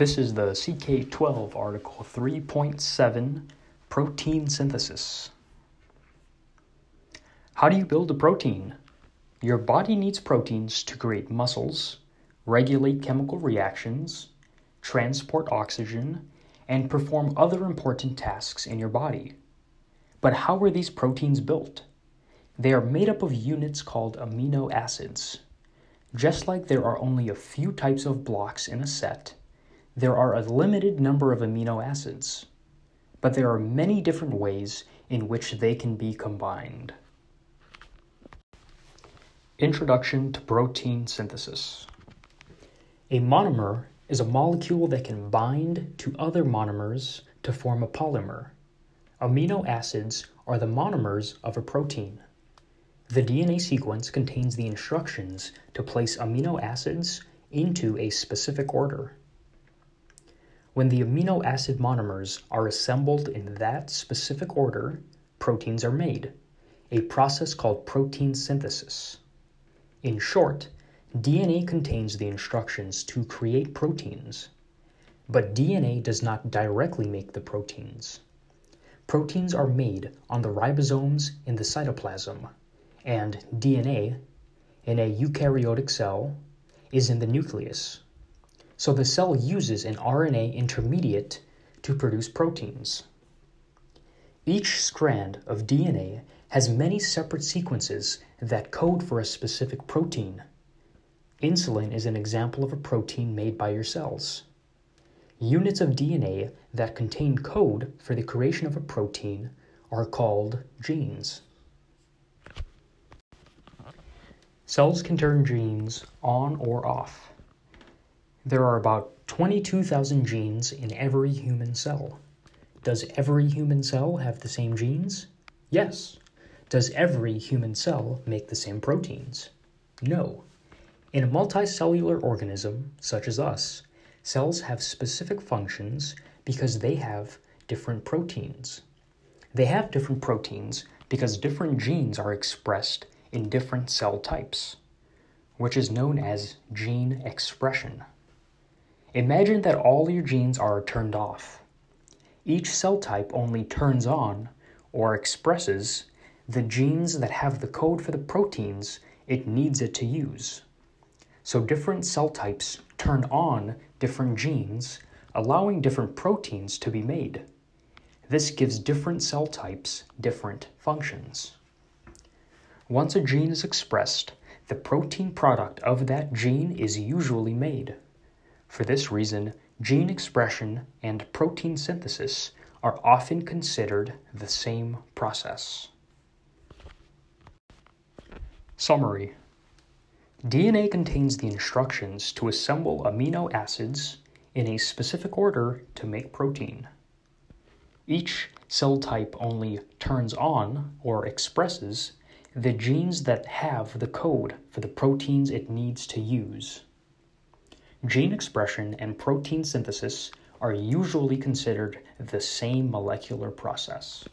This is the CK12 article 3.7 Protein Synthesis. How do you build a protein? Your body needs proteins to create muscles, regulate chemical reactions, transport oxygen, and perform other important tasks in your body. But how are these proteins built? They are made up of units called amino acids. Just like there are only a few types of blocks in a set, there are a limited number of amino acids, but there are many different ways in which they can be combined. Introduction to Protein Synthesis A monomer is a molecule that can bind to other monomers to form a polymer. Amino acids are the monomers of a protein. The DNA sequence contains the instructions to place amino acids into a specific order. When the amino acid monomers are assembled in that specific order, proteins are made, a process called protein synthesis. In short, DNA contains the instructions to create proteins, but DNA does not directly make the proteins. Proteins are made on the ribosomes in the cytoplasm, and DNA in a eukaryotic cell is in the nucleus. So the cell uses an RNA intermediate to produce proteins. Each strand of DNA has many separate sequences that code for a specific protein. Insulin is an example of a protein made by your cells. Units of DNA that contain code for the creation of a protein are called genes. Cells can turn genes on or off. There are about 22,000 genes in every human cell. Does every human cell have the same genes? Yes. Does every human cell make the same proteins? No. In a multicellular organism, such as us, cells have specific functions because they have different proteins. They have different proteins because different genes are expressed in different cell types, which is known as gene expression. Imagine that all your genes are turned off. Each cell type only turns on or expresses the genes that have the code for the proteins it needs it to use. So different cell types turn on different genes, allowing different proteins to be made. This gives different cell types different functions. Once a gene is expressed, the protein product of that gene is usually made. For this reason, gene expression and protein synthesis are often considered the same process. Summary DNA contains the instructions to assemble amino acids in a specific order to make protein. Each cell type only turns on or expresses the genes that have the code for the proteins it needs to use. Gene expression and protein synthesis are usually considered the same molecular process.